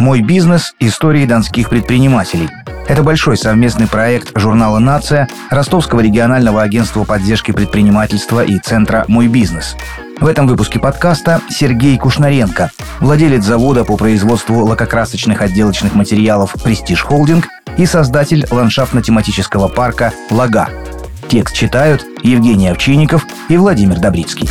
«Мой бизнес. Истории донских предпринимателей». Это большой совместный проект журнала «Нация», Ростовского регионального агентства поддержки предпринимательства и Центра «Мой бизнес». В этом выпуске подкаста Сергей Кушнаренко, владелец завода по производству лакокрасочных отделочных материалов «Престиж Холдинг» и создатель ландшафтно-тематического парка «Лага». Текст читают Евгений Овчинников и Владимир Добрицкий.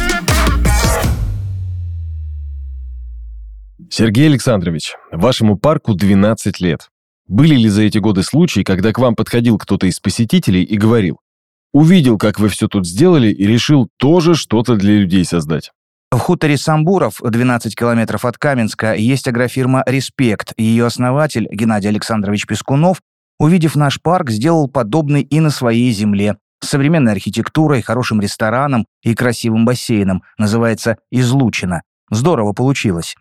Сергей Александрович, вашему парку 12 лет. Были ли за эти годы случаи, когда к вам подходил кто-то из посетителей и говорил, увидел, как вы все тут сделали и решил тоже что-то для людей создать? В хуторе Самбуров, 12 километров от Каменска, есть агрофирма «Респект». Ее основатель, Геннадий Александрович Пескунов, увидев наш парк, сделал подобный и на своей земле. С современной архитектурой, хорошим рестораном и красивым бассейном. Называется «Излучина». Здорово получилось.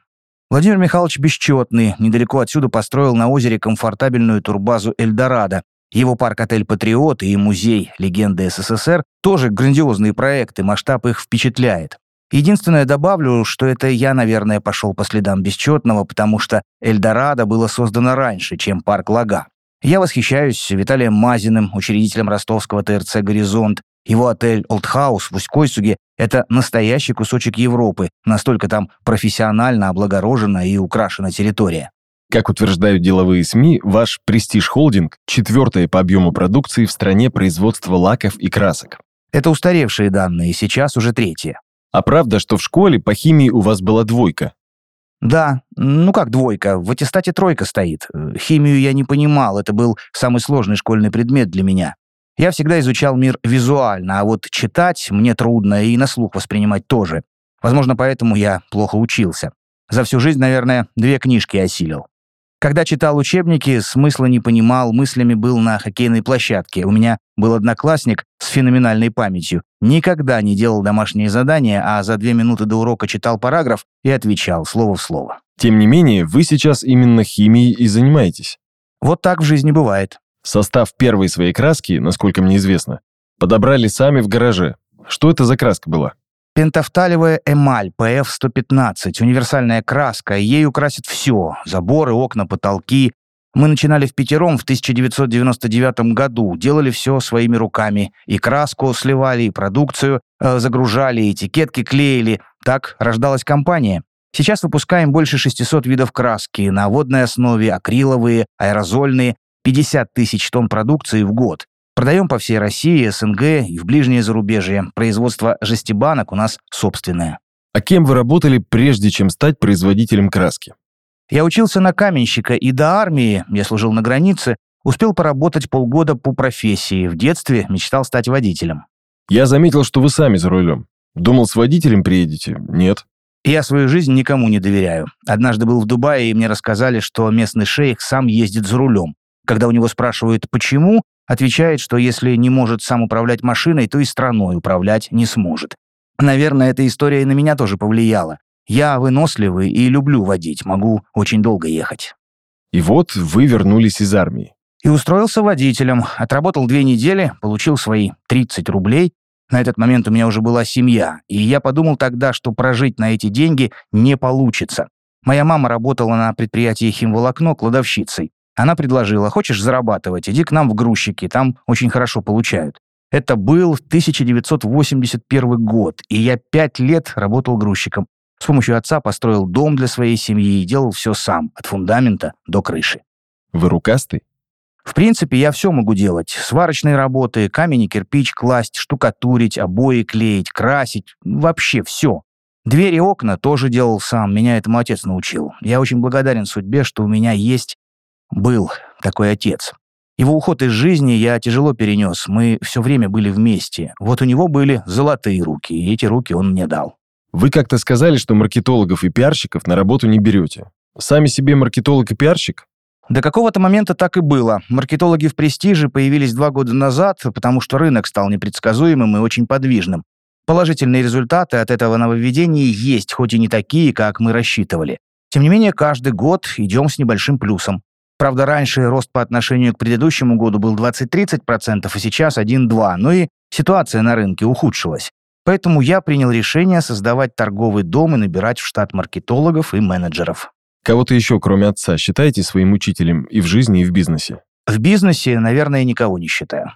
Владимир Михайлович Бесчетный недалеко отсюда построил на озере комфортабельную турбазу «Эльдорадо». Его парк-отель «Патриот» и музей «Легенды СССР» тоже грандиозные проекты, масштаб их впечатляет. Единственное добавлю, что это я, наверное, пошел по следам Бесчетного, потому что «Эльдорадо» было создано раньше, чем парк «Лага». Я восхищаюсь Виталием Мазиным, учредителем ростовского ТРЦ «Горизонт», его отель «Олдхаус» в Усть-Койсуге — это настоящий кусочек Европы, настолько там профессионально облагорожена и украшена территория. Как утверждают деловые СМИ, ваш «Престиж Холдинг» — четвертое по объему продукции в стране производства лаков и красок. Это устаревшие данные, сейчас уже третье. А правда, что в школе по химии у вас была двойка? Да, ну как двойка, в аттестате тройка стоит. Химию я не понимал, это был самый сложный школьный предмет для меня. Я всегда изучал мир визуально, а вот читать мне трудно и на слух воспринимать тоже. Возможно, поэтому я плохо учился. За всю жизнь, наверное, две книжки осилил. Когда читал учебники, смысла не понимал, мыслями был на хоккейной площадке. У меня был одноклассник с феноменальной памятью. Никогда не делал домашние задания, а за две минуты до урока читал параграф и отвечал слово в слово. Тем не менее, вы сейчас именно химией и занимаетесь. Вот так в жизни бывает. Состав первой своей краски, насколько мне известно, подобрали сами в гараже. Что это за краска была? Пентафталевая эмаль PF-115, универсальная краска, ей украсит все – заборы, окна, потолки. Мы начинали в пятером в 1999 году, делали все своими руками. И краску сливали, и продукцию э, загружали, и этикетки клеили. Так рождалась компания. Сейчас выпускаем больше 600 видов краски на водной основе, акриловые, аэрозольные, 50 тысяч тонн продукции в год. Продаем по всей России, СНГ и в ближнее зарубежье. Производство жестибанок у нас собственное. А кем вы работали, прежде чем стать производителем краски? Я учился на каменщика и до армии, я служил на границе, успел поработать полгода по профессии. В детстве мечтал стать водителем. Я заметил, что вы сами за рулем. Думал, с водителем приедете? Нет. Я свою жизнь никому не доверяю. Однажды был в Дубае, и мне рассказали, что местный шейх сам ездит за рулем. Когда у него спрашивают «почему?», отвечает, что если не может сам управлять машиной, то и страной управлять не сможет. Наверное, эта история и на меня тоже повлияла. Я выносливый и люблю водить, могу очень долго ехать. И вот вы вернулись из армии. И устроился водителем. Отработал две недели, получил свои 30 рублей. На этот момент у меня уже была семья, и я подумал тогда, что прожить на эти деньги не получится. Моя мама работала на предприятии «Химволокно» кладовщицей. Она предложила, хочешь зарабатывать, иди к нам в грузчики, там очень хорошо получают. Это был 1981 год, и я пять лет работал грузчиком. С помощью отца построил дом для своей семьи и делал все сам, от фундамента до крыши. Вы рукастый? В принципе, я все могу делать. Сварочные работы, камень и кирпич класть, штукатурить, обои клеить, красить. Вообще все. Двери и окна тоже делал сам, меня этому отец научил. Я очень благодарен судьбе, что у меня есть был такой отец. Его уход из жизни я тяжело перенес, мы все время были вместе. Вот у него были золотые руки, и эти руки он мне дал. Вы как-то сказали, что маркетологов и пиарщиков на работу не берете. Сами себе маркетолог и пиарщик? До какого-то момента так и было. Маркетологи в престиже появились два года назад, потому что рынок стал непредсказуемым и очень подвижным. Положительные результаты от этого нововведения есть, хоть и не такие, как мы рассчитывали. Тем не менее, каждый год идем с небольшим плюсом. Правда, раньше рост по отношению к предыдущему году был 20-30%, а сейчас 1-2%. Ну и ситуация на рынке ухудшилась. Поэтому я принял решение создавать торговый дом и набирать в штат маркетологов и менеджеров. Кого-то еще, кроме отца, считаете своим учителем и в жизни, и в бизнесе? В бизнесе, наверное, никого не считаю.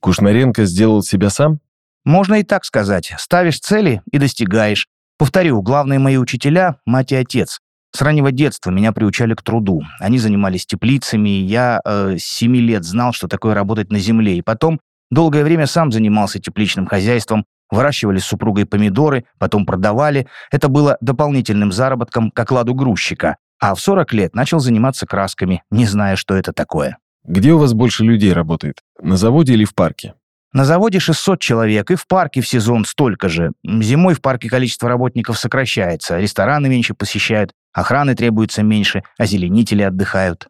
Кушнаренко сделал себя сам? Можно и так сказать. Ставишь цели и достигаешь. Повторю, главные мои учителя – мать и отец. С раннего детства меня приучали к труду. Они занимались теплицами, и я э, с 7 лет знал, что такое работать на земле. И потом долгое время сам занимался тепличным хозяйством, выращивали с супругой помидоры, потом продавали. Это было дополнительным заработком к окладу грузчика. А в 40 лет начал заниматься красками, не зная, что это такое. Где у вас больше людей работает? На заводе или в парке? На заводе 600 человек, и в парке в сезон столько же. Зимой в парке количество работников сокращается, рестораны меньше посещают, охраны требуется меньше, озеленители отдыхают.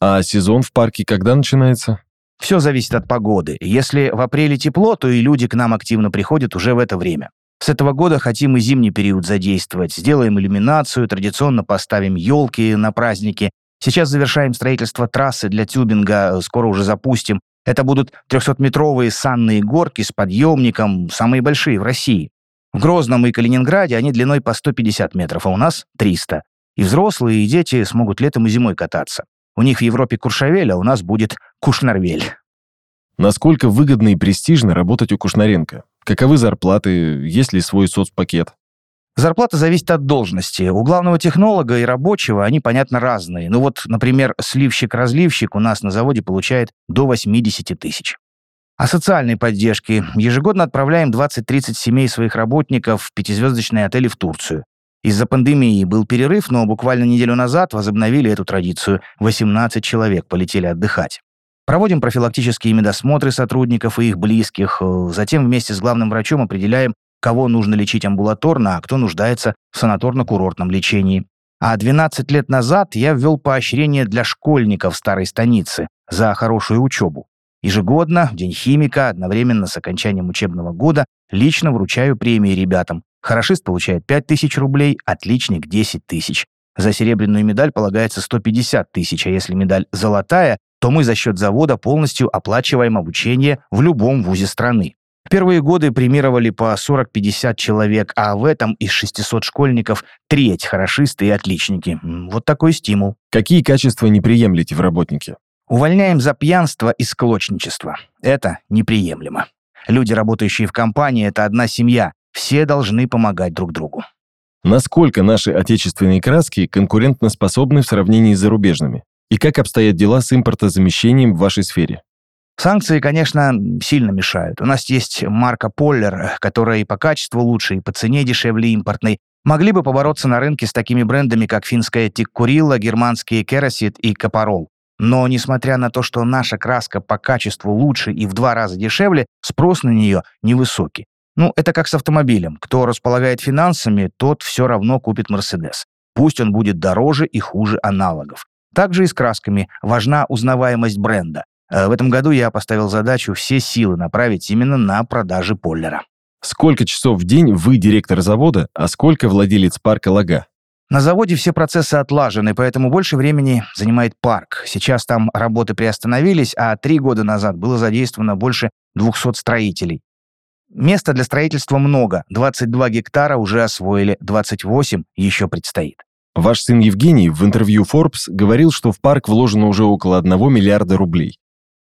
А сезон в парке когда начинается? Все зависит от погоды. Если в апреле тепло, то и люди к нам активно приходят уже в это время. С этого года хотим и зимний период задействовать. Сделаем иллюминацию, традиционно поставим елки на праздники. Сейчас завершаем строительство трассы для тюбинга, скоро уже запустим. Это будут 300-метровые санные горки с подъемником, самые большие в России. В Грозном и Калининграде они длиной по 150 метров, а у нас 300. И взрослые, и дети смогут летом и зимой кататься. У них в Европе Куршавель, а у нас будет Кушнарвель. Насколько выгодно и престижно работать у Кушнаренко? Каковы зарплаты? Есть ли свой соцпакет? Зарплата зависит от должности. У главного технолога и рабочего они, понятно, разные. Ну вот, например, сливщик-разливщик у нас на заводе получает до 80 тысяч. О социальной поддержке. Ежегодно отправляем 20-30 семей своих работников в пятизвездочные отели в Турцию. Из-за пандемии был перерыв, но буквально неделю назад возобновили эту традицию. 18 человек полетели отдыхать. Проводим профилактические медосмотры сотрудников и их близких. Затем вместе с главным врачом определяем, кого нужно лечить амбулаторно, а кто нуждается в санаторно-курортном лечении. А 12 лет назад я ввел поощрение для школьников старой станицы за хорошую учебу. Ежегодно, в День химика, одновременно с окончанием учебного года, лично вручаю премии ребятам. Хорошист получает 5 тысяч рублей, отличник – 10 тысяч. За серебряную медаль полагается 150 тысяч, а если медаль золотая, то мы за счет завода полностью оплачиваем обучение в любом вузе страны. В первые годы премировали по 40-50 человек, а в этом из 600 школьников треть хорошисты и отличники. Вот такой стимул. Какие качества не приемлете в работнике? Увольняем за пьянство и склочничество. Это неприемлемо. Люди, работающие в компании, это одна семья. Все должны помогать друг другу. Насколько наши отечественные краски конкурентоспособны в сравнении с зарубежными? И как обстоят дела с импортозамещением в вашей сфере? Санкции, конечно, сильно мешают. У нас есть марка Поллер, которая и по качеству лучше, и по цене дешевле импортной. Могли бы побороться на рынке с такими брендами, как финская Тиккурилла, германские Керосит и Капарол. Но, несмотря на то, что наша краска по качеству лучше и в два раза дешевле, спрос на нее невысокий. Ну, это как с автомобилем. Кто располагает финансами, тот все равно купит Мерседес. Пусть он будет дороже и хуже аналогов. Также и с красками важна узнаваемость бренда. Э, в этом году я поставил задачу все силы направить именно на продажи Поллера. Сколько часов в день вы директор завода, а сколько владелец парка «Лага»? На заводе все процессы отлажены, поэтому больше времени занимает парк. Сейчас там работы приостановились, а три года назад было задействовано больше 200 строителей. Места для строительства много. 22 гектара уже освоили, 28 еще предстоит. Ваш сын Евгений в интервью Forbes говорил, что в парк вложено уже около 1 миллиарда рублей.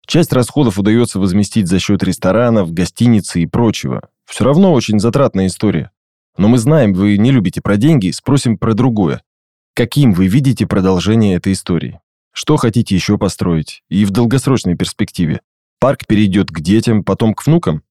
Часть расходов удается возместить за счет ресторанов, гостиницы и прочего. Все равно очень затратная история. Но мы знаем, вы не любите про деньги, спросим про другое. Каким вы видите продолжение этой истории? Что хотите еще построить? И в долгосрочной перспективе? Парк перейдет к детям, потом к внукам?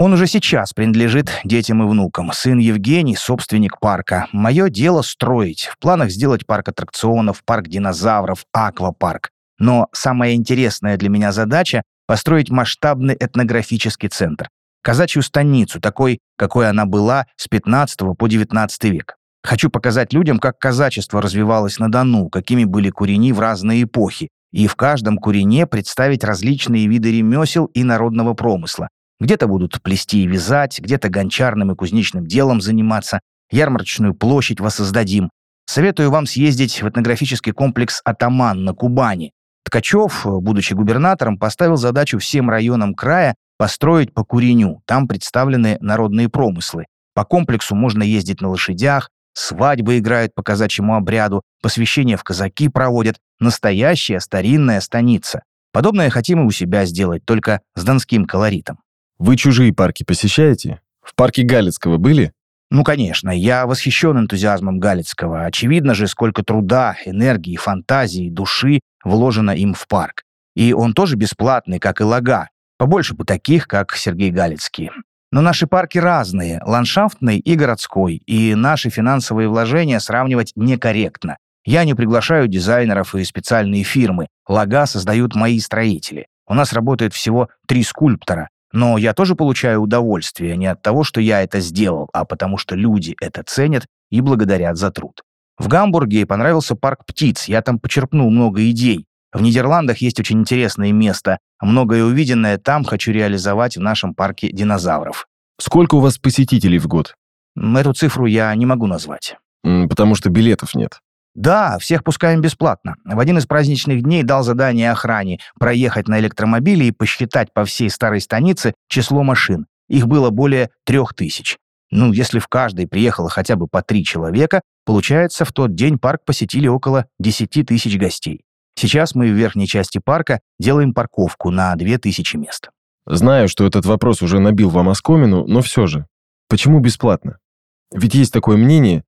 Он уже сейчас принадлежит детям и внукам. Сын Евгений – собственник парка. Мое дело – строить. В планах сделать парк аттракционов, парк динозавров, аквапарк. Но самая интересная для меня задача — построить масштабный этнографический центр. Казачью станицу, такой, какой она была с 15 по 19 век. Хочу показать людям, как казачество развивалось на Дону, какими были курени в разные эпохи, и в каждом курене представить различные виды ремесел и народного промысла. Где-то будут плести и вязать, где-то гончарным и кузнечным делом заниматься, ярмарочную площадь воссоздадим. Советую вам съездить в этнографический комплекс «Атаман» на Кубани. Ткачев, будучи губернатором, поставил задачу всем районам края построить по куреню. Там представлены народные промыслы. По комплексу можно ездить на лошадях, свадьбы играют по казачьему обряду, посвящение в казаки проводят. Настоящая старинная станица. Подобное хотим и у себя сделать, только с донским колоритом. Вы чужие парки посещаете? В парке Галицкого были? Ну, конечно, я восхищен энтузиазмом Галицкого. Очевидно же, сколько труда, энергии, фантазии, души вложено им в парк. И он тоже бесплатный, как и Лага. Побольше бы таких, как Сергей Галицкий. Но наши парки разные, ландшафтный и городской, и наши финансовые вложения сравнивать некорректно. Я не приглашаю дизайнеров и специальные фирмы. Лага создают мои строители. У нас работает всего три скульптора. Но я тоже получаю удовольствие не от того, что я это сделал, а потому что люди это ценят и благодарят за труд. В Гамбурге понравился парк птиц, я там почерпнул много идей. В Нидерландах есть очень интересное место. Многое увиденное там хочу реализовать в нашем парке динозавров. Сколько у вас посетителей в год? Эту цифру я не могу назвать. Потому что билетов нет. Да, всех пускаем бесплатно. В один из праздничных дней дал задание охране проехать на электромобиле и посчитать по всей старой станице число машин. Их было более трех тысяч. Ну, если в каждой приехало хотя бы по три человека, получается, в тот день парк посетили около 10 тысяч гостей. Сейчас мы в верхней части парка делаем парковку на 2000 мест. Знаю, что этот вопрос уже набил вам оскомину, но все же. Почему бесплатно? Ведь есть такое мнение,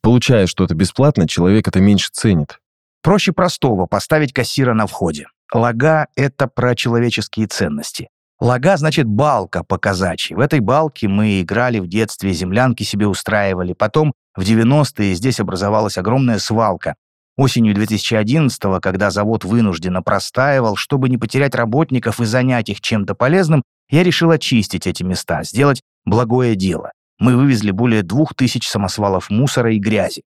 получая что-то бесплатно, человек это меньше ценит. Проще простого поставить кассира на входе. Лага — это про человеческие ценности. Лага значит балка по-казачьи. В этой балке мы играли в детстве, землянки себе устраивали. Потом в 90-е здесь образовалась огромная свалка. Осенью 2011-го, когда завод вынужденно простаивал, чтобы не потерять работников и занять их чем-то полезным, я решил очистить эти места, сделать благое дело. Мы вывезли более двух тысяч самосвалов мусора и грязи.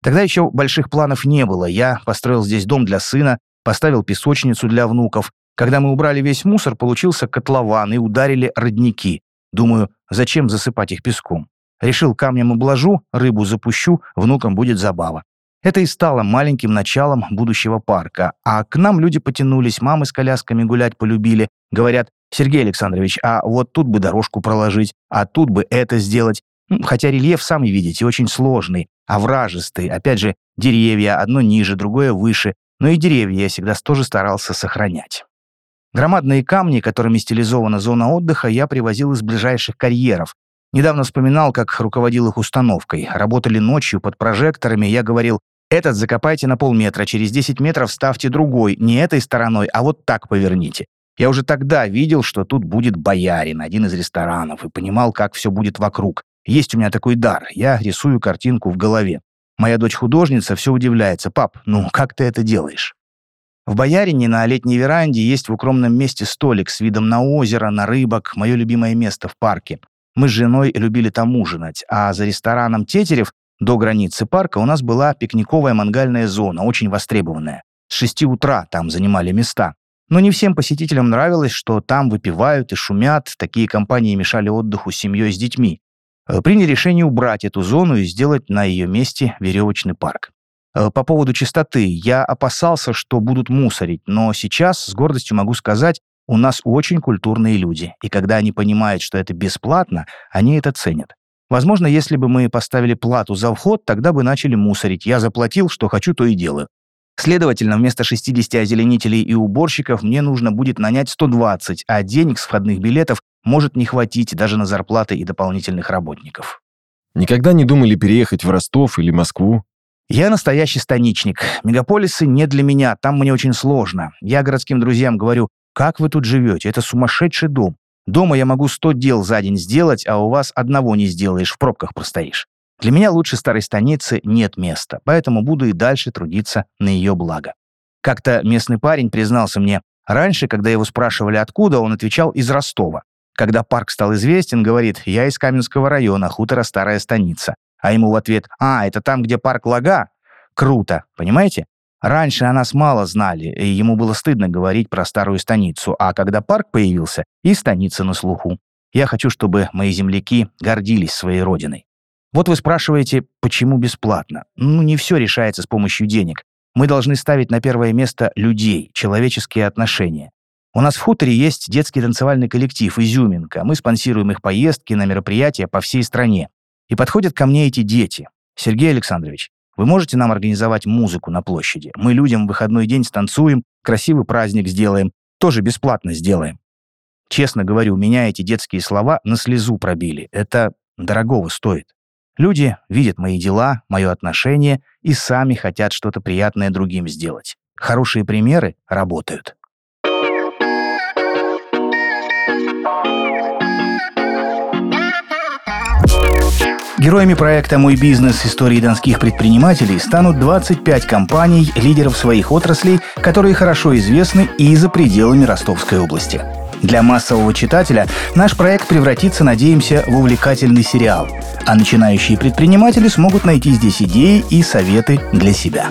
Тогда еще больших планов не было. Я построил здесь дом для сына, поставил песочницу для внуков. Когда мы убрали весь мусор, получился котлован и ударили родники. Думаю, зачем засыпать их песком? Решил камнем обложу, рыбу запущу, внукам будет забава. Это и стало маленьким началом будущего парка. А к нам люди потянулись, мамы с колясками гулять полюбили. Говорят, Сергей Александрович, а вот тут бы дорожку проложить, а тут бы это сделать. Хотя рельеф, сами видите, очень сложный, овражистый. Опять же, деревья, одно ниже, другое выше. Но и деревья я всегда тоже старался сохранять. Громадные камни, которыми стилизована зона отдыха, я привозил из ближайших карьеров. Недавно вспоминал, как руководил их установкой. Работали ночью под прожекторами, я говорил, этот закопайте на полметра, через 10 метров ставьте другой, не этой стороной, а вот так поверните. Я уже тогда видел, что тут будет боярин, один из ресторанов, и понимал, как все будет вокруг. Есть у меня такой дар, я рисую картинку в голове. Моя дочь художница все удивляется. «Пап, ну как ты это делаешь?» В Боярине на летней веранде есть в укромном месте столик с видом на озеро, на рыбок, мое любимое место в парке. Мы с женой любили там ужинать, а за рестораном Тетерев до границы парка у нас была пикниковая мангальная зона, очень востребованная. С 6 утра там занимали места. Но не всем посетителям нравилось, что там выпивают и шумят, такие компании мешали отдыху с семьей с детьми. Э, приняли решение убрать эту зону и сделать на ее месте веревочный парк. Э, по поводу чистоты, я опасался, что будут мусорить, но сейчас с гордостью могу сказать, у нас очень культурные люди, и когда они понимают, что это бесплатно, они это ценят. Возможно, если бы мы поставили плату за вход, тогда бы начали мусорить. Я заплатил, что хочу, то и делаю. Следовательно, вместо 60 озеленителей и уборщиков мне нужно будет нанять 120, а денег с входных билетов может не хватить даже на зарплаты и дополнительных работников. Никогда не думали переехать в Ростов или Москву? Я настоящий станичник. Мегаполисы не для меня, там мне очень сложно. Я городским друзьям говорю, как вы тут живете? Это сумасшедший дом. Дома я могу сто дел за день сделать, а у вас одного не сделаешь, в пробках простоишь. Для меня лучше старой станицы нет места, поэтому буду и дальше трудиться на ее благо. Как-то местный парень признался мне, раньше, когда его спрашивали откуда, он отвечал из Ростова. Когда парк стал известен, говорит, я из Каменского района, хутора Старая Станица. А ему в ответ, а, это там, где парк Лага? Круто, понимаете? Раньше о нас мало знали, и ему было стыдно говорить про старую станицу, а когда парк появился, и станица на слуху. Я хочу, чтобы мои земляки гордились своей родиной. Вот вы спрашиваете, почему бесплатно? Ну, не все решается с помощью денег. Мы должны ставить на первое место людей, человеческие отношения. У нас в хуторе есть детский танцевальный коллектив «Изюминка». Мы спонсируем их поездки на мероприятия по всей стране. И подходят ко мне эти дети. Сергей Александрович, вы можете нам организовать музыку на площади? Мы людям в выходной день станцуем, красивый праздник сделаем, тоже бесплатно сделаем. Честно говорю, меня эти детские слова на слезу пробили. Это дорогого стоит. Люди видят мои дела, мое отношение и сами хотят что-то приятное другим сделать. Хорошие примеры работают. Героями проекта «Мой бизнес. Истории донских предпринимателей» станут 25 компаний, лидеров своих отраслей, которые хорошо известны и за пределами Ростовской области. Для массового читателя наш проект превратится, надеемся, в увлекательный сериал. А начинающие предприниматели смогут найти здесь идеи и советы для себя.